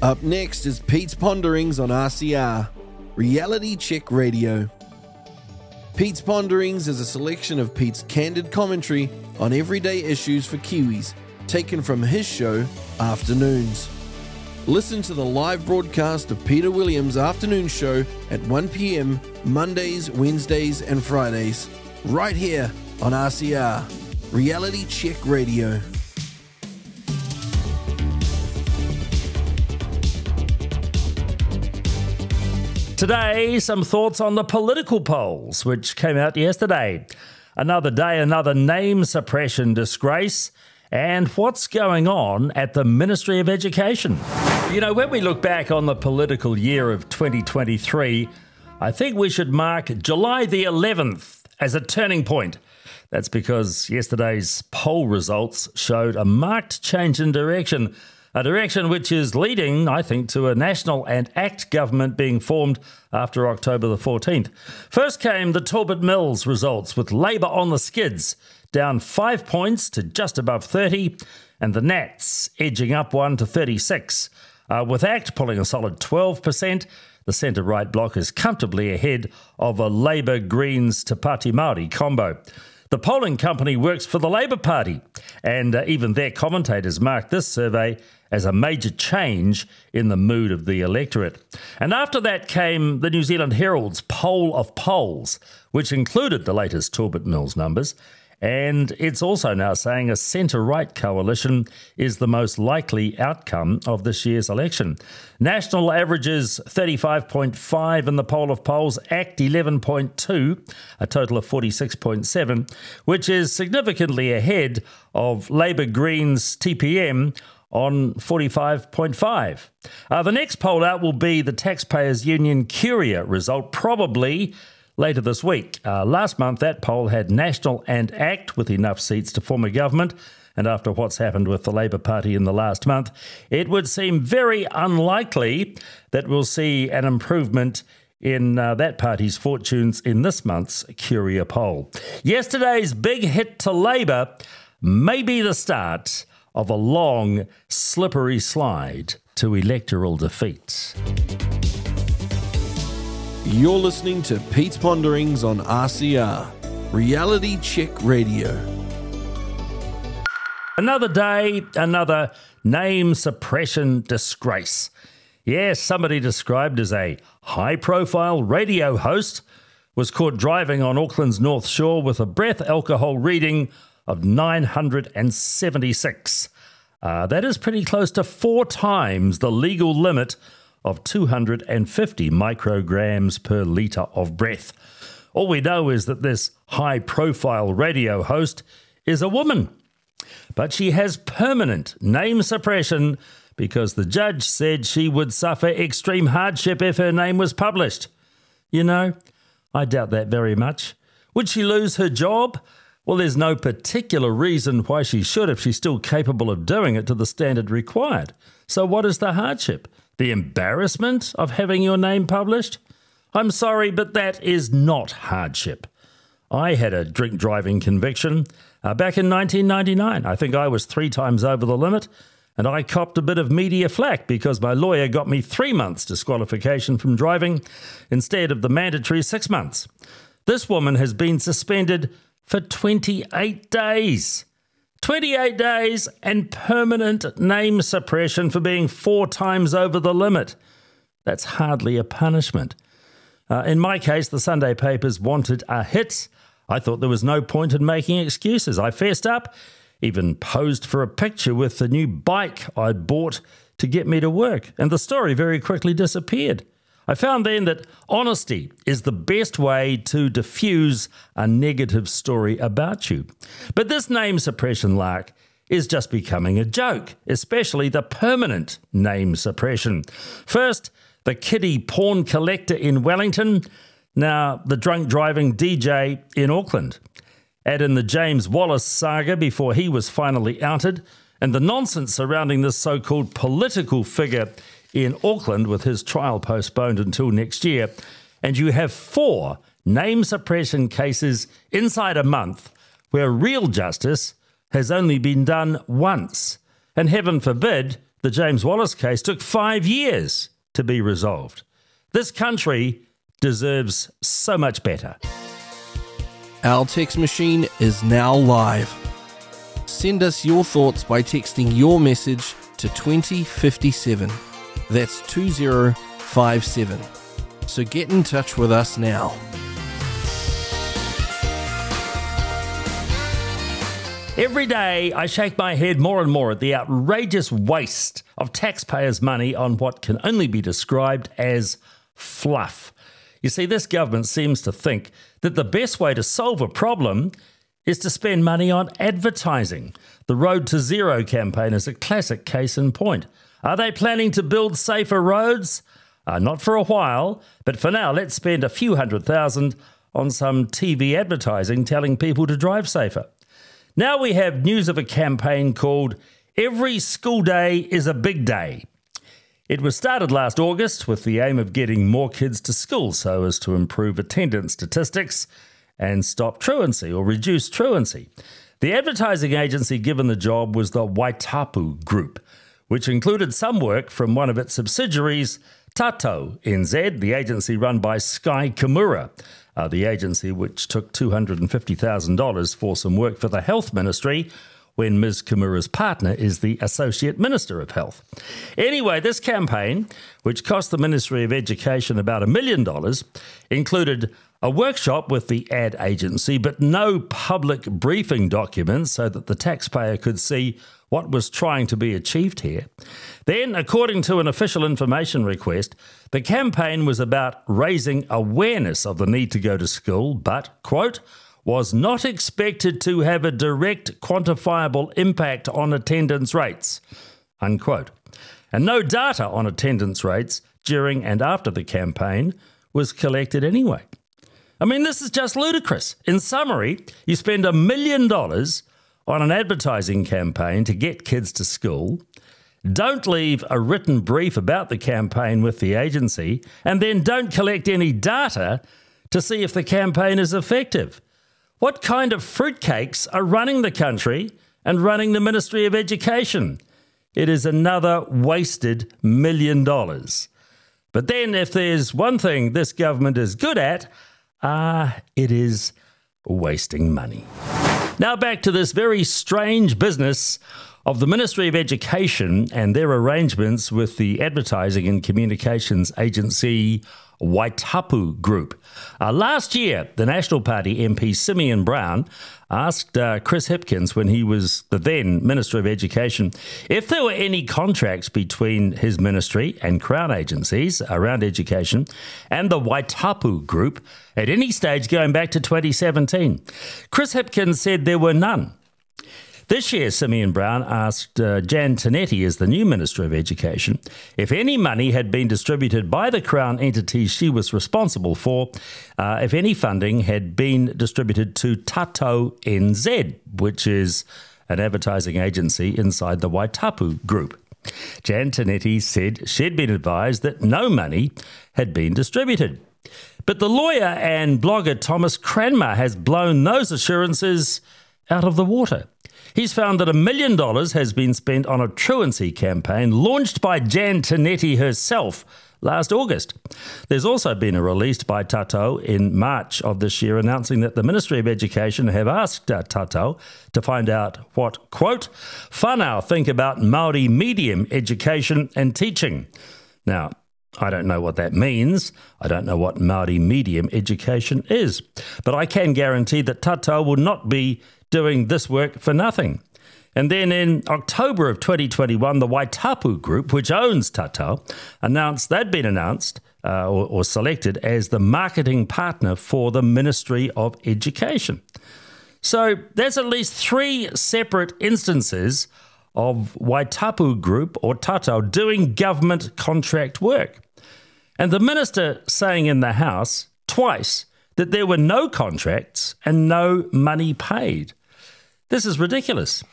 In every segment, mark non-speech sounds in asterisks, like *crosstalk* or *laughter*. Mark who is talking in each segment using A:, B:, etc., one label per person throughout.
A: Up next is Pete's Ponderings on RCR, Reality Check Radio. Pete's Ponderings is a selection of Pete's candid commentary on everyday issues for Kiwis, taken from his show, Afternoons. Listen to the live broadcast of Peter Williams' afternoon show at 1 p.m. Mondays, Wednesdays, and Fridays, right here on RCR, Reality Check Radio.
B: Today, some thoughts on the political polls, which came out yesterday. Another day, another name suppression disgrace, and what's going on at the Ministry of Education. You know, when we look back on the political year of 2023, I think we should mark July the 11th as a turning point. That's because yesterday's poll results showed a marked change in direction a direction which is leading, I think, to a national and ACT government being formed after October the 14th. First came the Talbot Mills results, with Labour on the skids, down five points to just above 30, and the Nats edging up one to 36. Uh, with ACT pulling a solid 12%, the centre right bloc is comfortably ahead of a Labour Greens Te Pāti Māori combo. The polling company works for the Labour Party, and uh, even their commentators marked this survey as a major change in the mood of the electorate. And after that came the New Zealand Herald's poll of polls, which included the latest Talbot Mills numbers. And it's also now saying a centre right coalition is the most likely outcome of this year's election. National averages 35.5 in the poll of polls, ACT 11.2, a total of 46.7, which is significantly ahead of Labour Greens TPM on 45.5. Uh, the next poll out will be the Taxpayers Union Curia result, probably later this week. Uh, last month, that poll had National and ACT with enough seats to form a government. And after what's happened with the Labour Party in the last month, it would seem very unlikely that we'll see an improvement in uh, that party's fortunes in this month's Curia poll. Yesterday's big hit to Labour may be the start of a long, slippery slide to electoral defeat.
A: You're listening to Pete's Ponderings on RCR, Reality Check Radio.
B: Another day, another name suppression disgrace. Yes, somebody described as a high profile radio host was caught driving on Auckland's North Shore with a breath alcohol reading of 976. Uh, that is pretty close to four times the legal limit of 250 micrograms per litre of breath. All we know is that this high profile radio host is a woman, but she has permanent name suppression because the judge said she would suffer extreme hardship if her name was published. You know, I doubt that very much. Would she lose her job? Well, there's no particular reason why she should if she's still capable of doing it to the standard required. So, what is the hardship? The embarrassment of having your name published? I'm sorry, but that is not hardship. I had a drink driving conviction uh, back in 1999. I think I was three times over the limit, and I copped a bit of media flack because my lawyer got me three months disqualification from driving instead of the mandatory six months. This woman has been suspended for 28 days. 28 days and permanent name suppression for being four times over the limit. That's hardly a punishment. Uh, in my case, the Sunday papers wanted a hit. I thought there was no point in making excuses. I fessed up, even posed for a picture with the new bike I'd bought to get me to work, and the story very quickly disappeared. I found then that honesty is the best way to diffuse a negative story about you. But this name suppression lark is just becoming a joke, especially the permanent name suppression. First, the kiddie porn collector in Wellington, now the drunk driving DJ in Auckland. Add in the James Wallace saga before he was finally outed, and the nonsense surrounding this so called political figure in Auckland with his trial postponed until next year. And you have four name suppression cases inside a month where real justice has only been done once. And heaven forbid the James Wallace case took five years to be resolved. This country deserves so much better.
A: Our text machine is now live. Send us your thoughts by texting your message to 2057. That's 2057. So get in touch with us now.
B: Every day, I shake my head more and more at the outrageous waste of taxpayers' money on what can only be described as fluff. You see, this government seems to think that the best way to solve a problem is to spend money on advertising. The Road to Zero campaign is a classic case in point. Are they planning to build safer roads? Uh, not for a while, but for now, let's spend a few hundred thousand on some TV advertising telling people to drive safer. Now we have news of a campaign called Every School Day is a Big Day. It was started last August with the aim of getting more kids to school so as to improve attendance statistics and stop truancy or reduce truancy. The advertising agency given the job was the Waitapu Group, which included some work from one of its subsidiaries, Tatou NZ, the agency run by Skye Kimura, uh, the agency which took $250,000 for some work for the Health Ministry when Ms. Kimura's partner is the Associate Minister of Health. Anyway, this campaign, which cost the Ministry of Education about a million dollars, included a workshop with the ad agency, but no public briefing documents so that the taxpayer could see what was trying to be achieved here. Then, according to an official information request, the campaign was about raising awareness of the need to go to school, but, quote, was not expected to have a direct quantifiable impact on attendance rates, unquote. And no data on attendance rates during and after the campaign was collected anyway. I mean, this is just ludicrous. In summary, you spend a million dollars on an advertising campaign to get kids to school, don't leave a written brief about the campaign with the agency, and then don't collect any data to see if the campaign is effective. What kind of fruitcakes are running the country and running the Ministry of Education? It is another wasted million dollars. But then, if there's one thing this government is good at, ah, it is wasting money. Now, back to this very strange business of the Ministry of Education and their arrangements with the advertising and communications agency Waitapu Group. Uh, last year, the National Party MP Simeon Brown asked uh, Chris Hipkins, when he was the then Minister of Education, if there were any contracts between his ministry and Crown agencies around education and the Waitapu Group at any stage going back to 2017. Chris Hipkins said there were none. This year, Simeon Brown asked uh, Jan Tinetti, as the new Minister of Education, if any money had been distributed by the Crown entities she was responsible for, uh, if any funding had been distributed to Tatou NZ, which is an advertising agency inside the Waitapu Group. Jan Tinetti said she'd been advised that no money had been distributed. But the lawyer and blogger Thomas Cranmer has blown those assurances out of the water. He's found that a million dollars has been spent on a truancy campaign launched by Jan Tinetti herself last August. There's also been a release by Tatou in March of this year announcing that the Ministry of Education have asked uh, Tatou to find out what, quote, whānau think about Māori medium education and teaching. Now, I don't know what that means. I don't know what Māori medium education is. But I can guarantee that Tatou will not be doing this work for nothing. And then in October of 2021, the Waitapu Group, which owns Tatou, announced they'd been announced uh, or, or selected as the marketing partner for the Ministry of Education. So there's at least three separate instances of Waitapu Group or Tatou doing government contract work. And the minister saying in the House twice that there were no contracts and no money paid. This is ridiculous.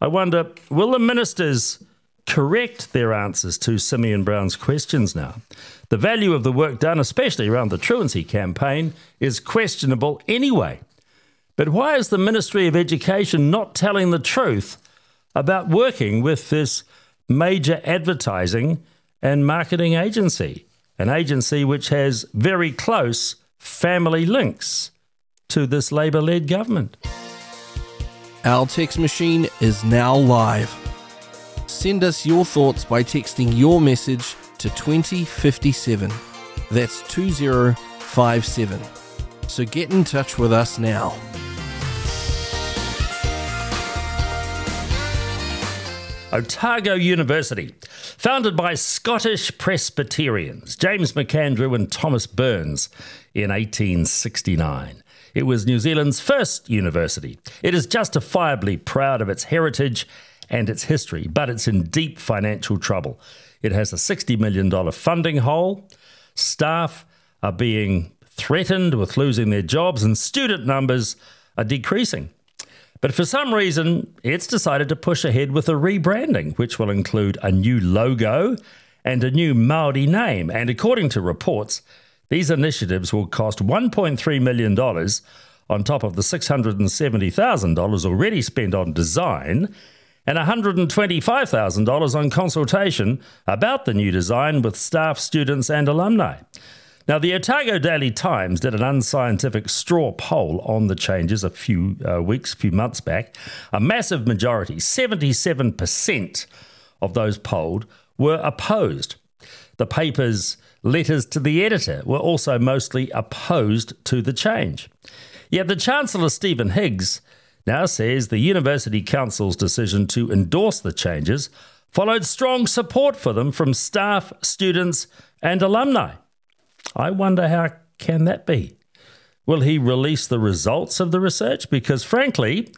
B: I wonder will the ministers correct their answers to Simeon Brown's questions now? The value of the work done, especially around the truancy campaign, is questionable anyway. But why is the Ministry of Education not telling the truth about working with this major advertising and marketing agency, an agency which has very close family links to this Labour led government.
A: Our text machine is now live. Send us your thoughts by texting your message to 2057. That's 2057. So get in touch with us now.
B: Otago University, founded by Scottish Presbyterians James Macandrew and Thomas Burns in 1869. It was New Zealand's first university. It is justifiably proud of its heritage and its history, but it's in deep financial trouble. It has a $60 million funding hole. Staff are being threatened with losing their jobs, and student numbers are decreasing. But for some reason, it's decided to push ahead with a rebranding, which will include a new logo and a new Maori name. And according to reports, these initiatives will cost $1.3 million on top of the $670,000 already spent on design and $125,000 on consultation about the new design with staff, students, and alumni. Now, the Otago Daily Times did an unscientific straw poll on the changes a few uh, weeks, a few months back. A massive majority, 77% of those polled, were opposed. The paper's letters to the editor were also mostly opposed to the change. Yet the Chancellor, Stephen Higgs, now says the University Council's decision to endorse the changes followed strong support for them from staff, students, and alumni. I wonder how can that be? Will he release the results of the research? Because frankly,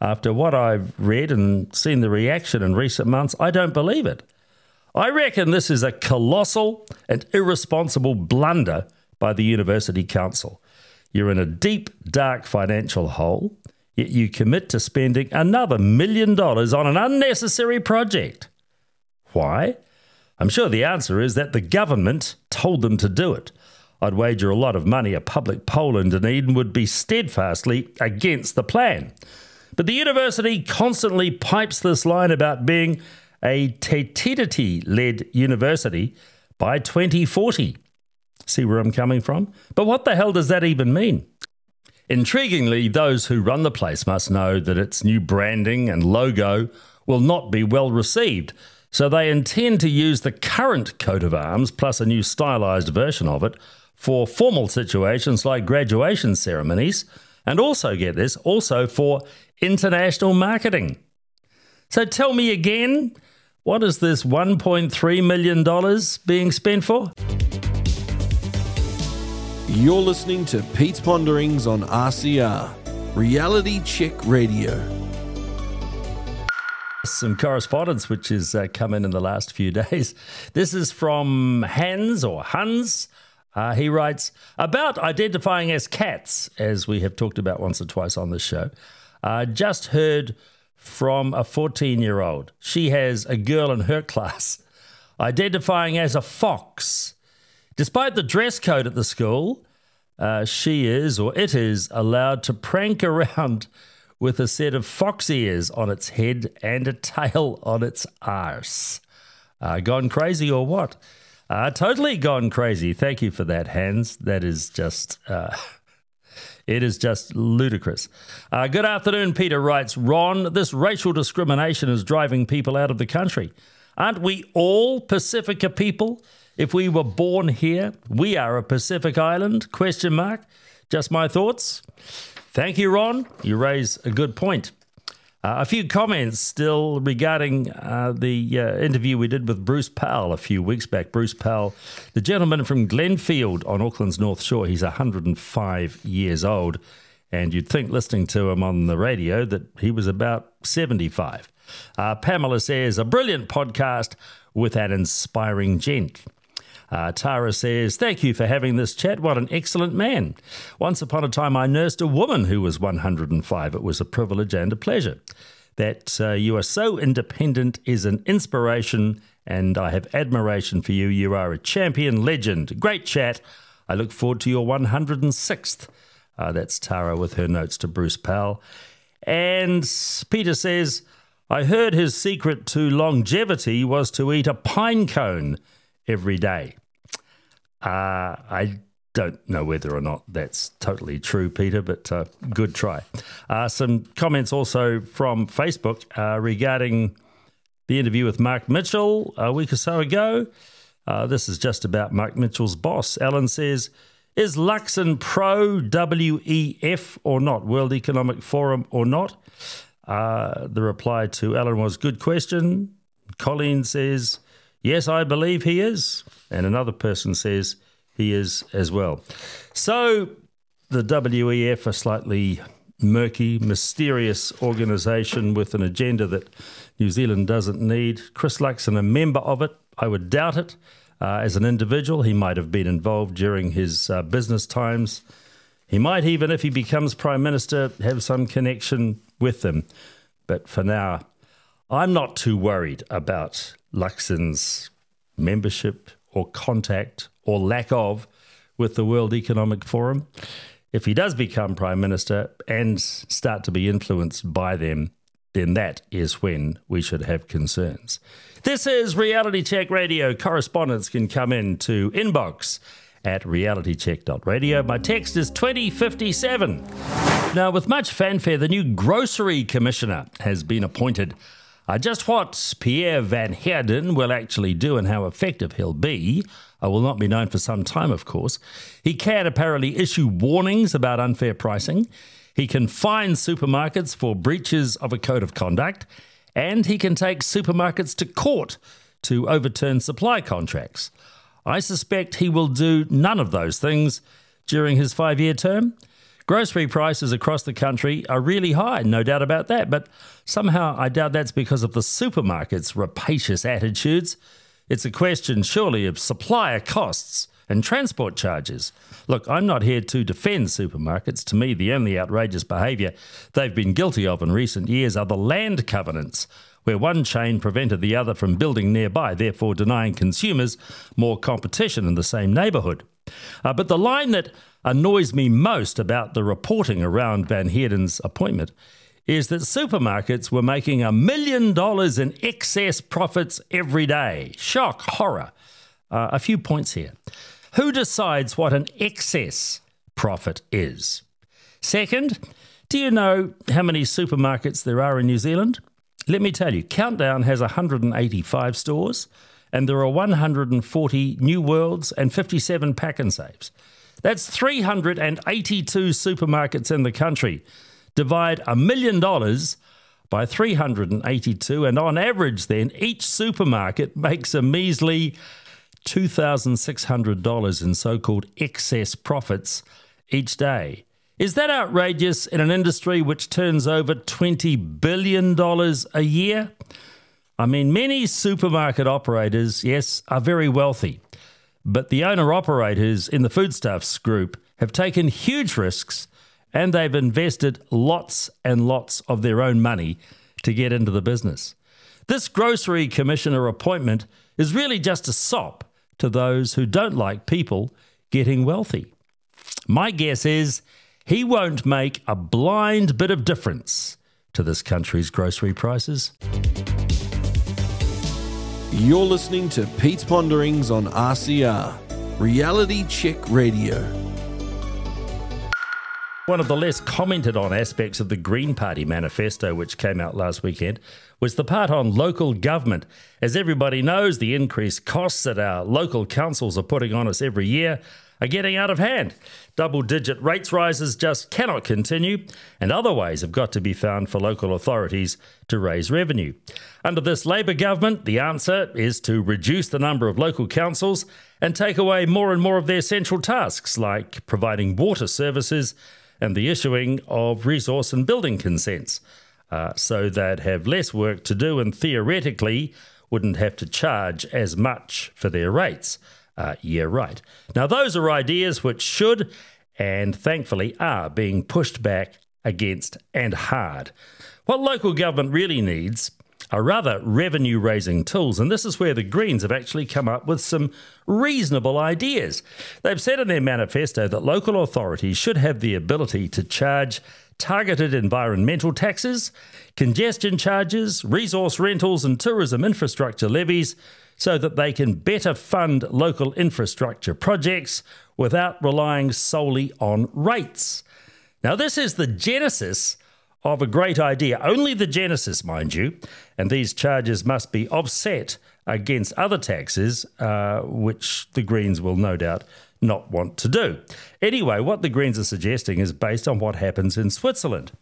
B: after what I've read and seen the reaction in recent months, I don't believe it. I reckon this is a colossal and irresponsible blunder by the University Council. You're in a deep, dark financial hole, yet you commit to spending another million dollars on an unnecessary project. Why? I'm sure the answer is that the government told them to do it. I'd wager a lot of money a public poll in Dunedin would be steadfastly against the plan. But the university constantly pipes this line about being a Te led university by 2040. See where I'm coming from? But what the hell does that even mean? Intriguingly, those who run the place must know that its new branding and logo will not be well received so they intend to use the current coat of arms plus a new stylized version of it for formal situations like graduation ceremonies and also get this also for international marketing. So tell me again, what is this $1.3 million being spent for?
A: You're listening to Pete's Ponderings on RCR, Reality Check Radio
B: some correspondence which has uh, come in in the last few *laughs* days. This is from Hans or Hans. Uh, he writes about identifying as cats, as we have talked about once or twice on this show. Uh, just heard from a 14 year old. She has a girl in her *laughs* class identifying as a fox. Despite the dress code at the school, uh, she is or it is allowed to prank *laughs* around with a set of fox ears on its head and a tail on its arse. Uh, gone crazy or what? Uh, totally gone crazy. Thank you for that, Hans. That is just. *laughs* It is just ludicrous. Uh, good afternoon, Peter writes. Ron, this racial discrimination is driving people out of the country. Aren't we all Pacifica people? If we were born here, we are a Pacific island? Question mark. Just my thoughts. Thank you, Ron. You raise a good point. Uh, a few comments still regarding uh, the uh, interview we did with Bruce Powell a few weeks back. Bruce Powell, the gentleman from Glenfield on Auckland's North Shore, he's 105 years old. And you'd think, listening to him on the radio, that he was about 75. Uh, Pamela says, a brilliant podcast with that inspiring gent. Uh, Tara says, Thank you for having this chat. What an excellent man. Once upon a time, I nursed a woman who was 105. It was a privilege and a pleasure. That uh, you are so independent is an inspiration, and I have admiration for you. You are a champion legend. Great chat. I look forward to your 106th. Uh, that's Tara with her notes to Bruce Powell. And Peter says, I heard his secret to longevity was to eat a pine cone every day. Uh, I don't know whether or not that's totally true, Peter, but uh, good try. Uh, some comments also from Facebook uh, regarding the interview with Mark Mitchell a week or so ago. Uh, this is just about Mark Mitchell's boss. Alan says, Is Luxon pro WEF or not? World Economic Forum or not? Uh, the reply to Alan was, Good question. Colleen says, Yes, I believe he is. And another person says, He is as well. So the WEF, a slightly murky, mysterious organisation with an agenda that New Zealand doesn't need. Chris Luxon, a member of it, I would doubt it. Uh, as an individual, he might have been involved during his uh, business times. He might even, if he becomes Prime Minister, have some connection with them. But for now, I'm not too worried about Luxon's membership or contact or lack of with the World Economic Forum. If he does become Prime Minister and start to be influenced by them, then that is when we should have concerns. This is Reality Check Radio. Correspondents can come in to inbox at realitycheck.radio. My text is 2057. Now, with much fanfare, the new Grocery Commissioner has been appointed. Uh, just what Pierre Van Heerden will actually do and how effective he'll be uh, will not be known for some time, of course. He can apparently issue warnings about unfair pricing. He can fine supermarkets for breaches of a code of conduct. And he can take supermarkets to court to overturn supply contracts. I suspect he will do none of those things during his five year term. Grocery prices across the country are really high, no doubt about that, but somehow I doubt that's because of the supermarket's rapacious attitudes. It's a question, surely, of supplier costs and transport charges. Look, I'm not here to defend supermarkets. To me, the only outrageous behaviour they've been guilty of in recent years are the land covenants, where one chain prevented the other from building nearby, therefore denying consumers more competition in the same neighbourhood. Uh, but the line that annoys me most about the reporting around Van Heerden's appointment is that supermarkets were making a million dollars in excess profits every day. Shock, horror. Uh, a few points here. Who decides what an excess profit is? Second, do you know how many supermarkets there are in New Zealand? Let me tell you, Countdown has 185 stores, and there are 140 New Worlds and 57 Pak'nSaves. That's 382 supermarkets in the country. Divide a million dollars by 382, and on average, then, each supermarket makes a measly $2,600 in so called excess profits each day. Is that outrageous in an industry which turns over $20 billion a year? I mean, many supermarket operators, yes, are very wealthy, but the owner operators in the foodstuffs group have taken huge risks and they've invested lots and lots of their own money to get into the business. This grocery commissioner appointment is really just a sop to those who don't like people getting wealthy. My guess is he won't make a blind bit of difference to this country's grocery prices.
A: You're listening to Pete's Ponderings on RCR, Reality Check Radio.
B: One of the less commented on aspects of the Green Party manifesto, which came out last weekend, was the part on local government. As everybody knows, the increased costs that our local councils are putting on us every year are getting out of hand. Double digit rates rises just cannot continue, and other ways have got to be found for local authorities to raise revenue. Under this Labour government, the answer is to reduce the number of local councils and take away more and more of their central tasks, like providing water services and the issuing of resource and building consents, uh, so they'd have less work to do and theoretically wouldn't have to charge as much for their rates. Uh, yeah, right. Now, those are ideas which should and thankfully are being pushed back against and hard. What local government really needs are rather revenue raising tools, and this is where the Greens have actually come up with some reasonable ideas. They've said in their manifesto that local authorities should have the ability to charge targeted environmental taxes, congestion charges, resource rentals, and tourism infrastructure levies so that they can better fund local infrastructure projects without relying solely on rates. Now, this is the genesis of a great idea, only the genesis, mind you, and these charges must be offset against other taxes, uh, which the Greens will no doubt not want to do. Anyway, what the Greens are suggesting is based on what happens in Switzerland.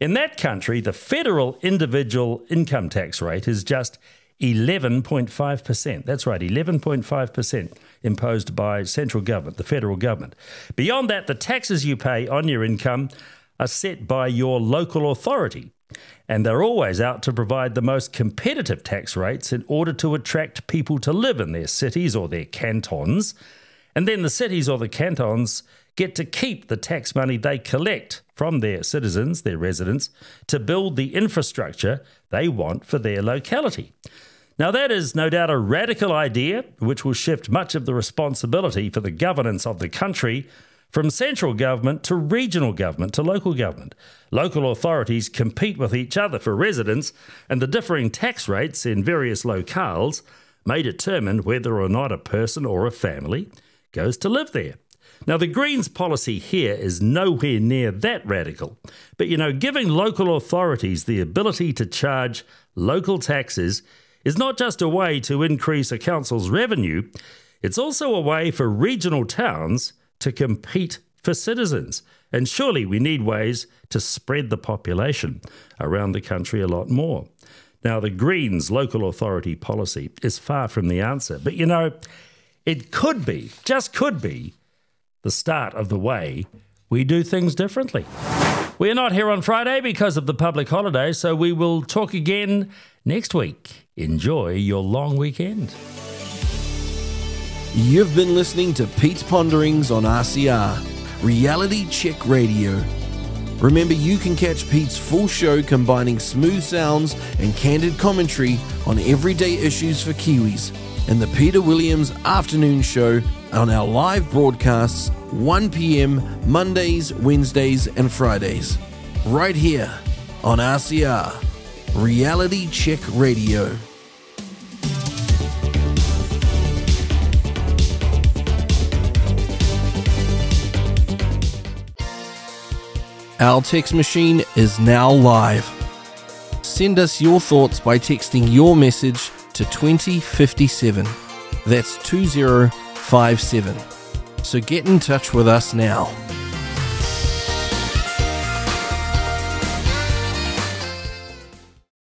B: In that country, the federal individual income tax rate is just 11.5%. That's right, 11.5% imposed by central government, the federal government. Beyond that, the taxes you pay on your income are set by your local authority. And they're always out to provide the most competitive tax rates in order to attract people to live in their cities or their cantons. And then the cities or the cantons get to keep the tax money they collect from their citizens, their residents, to build the infrastructure they want for their locality. Now, that is no doubt a radical idea which will shift much of the responsibility for the governance of the country from central government to regional government to local government. Local authorities compete with each other for residents, and the differing tax rates in various locales may determine whether or not a person or a family goes to live there. Now, the Greens' policy here is nowhere near that radical. But, you know, giving local authorities the ability to charge local taxes is not just a way to increase a council's revenue, it's also a way for regional towns to compete for citizens. And surely we need ways to spread the population around the country a lot more. Now, the Greens' local authority policy is far from the answer, but you know, it could be, just could be, the start of the way we do things differently. We are not here on Friday because of the public holiday, so we will talk again next week. Enjoy your long weekend.
A: You've been listening to Pete's Ponderings on RCR, Reality Check Radio. Remember, you can catch Pete's full show combining smooth sounds and candid commentary on everyday issues for Kiwis, and the Peter Williams Afternoon Show on our live broadcasts 1 p.m. Mondays, Wednesdays, and Fridays. Right here on RCR, Reality Check Radio. Our text machine is now live. Send us your thoughts by texting your message to 2057. That's 2057. So get in touch with us now.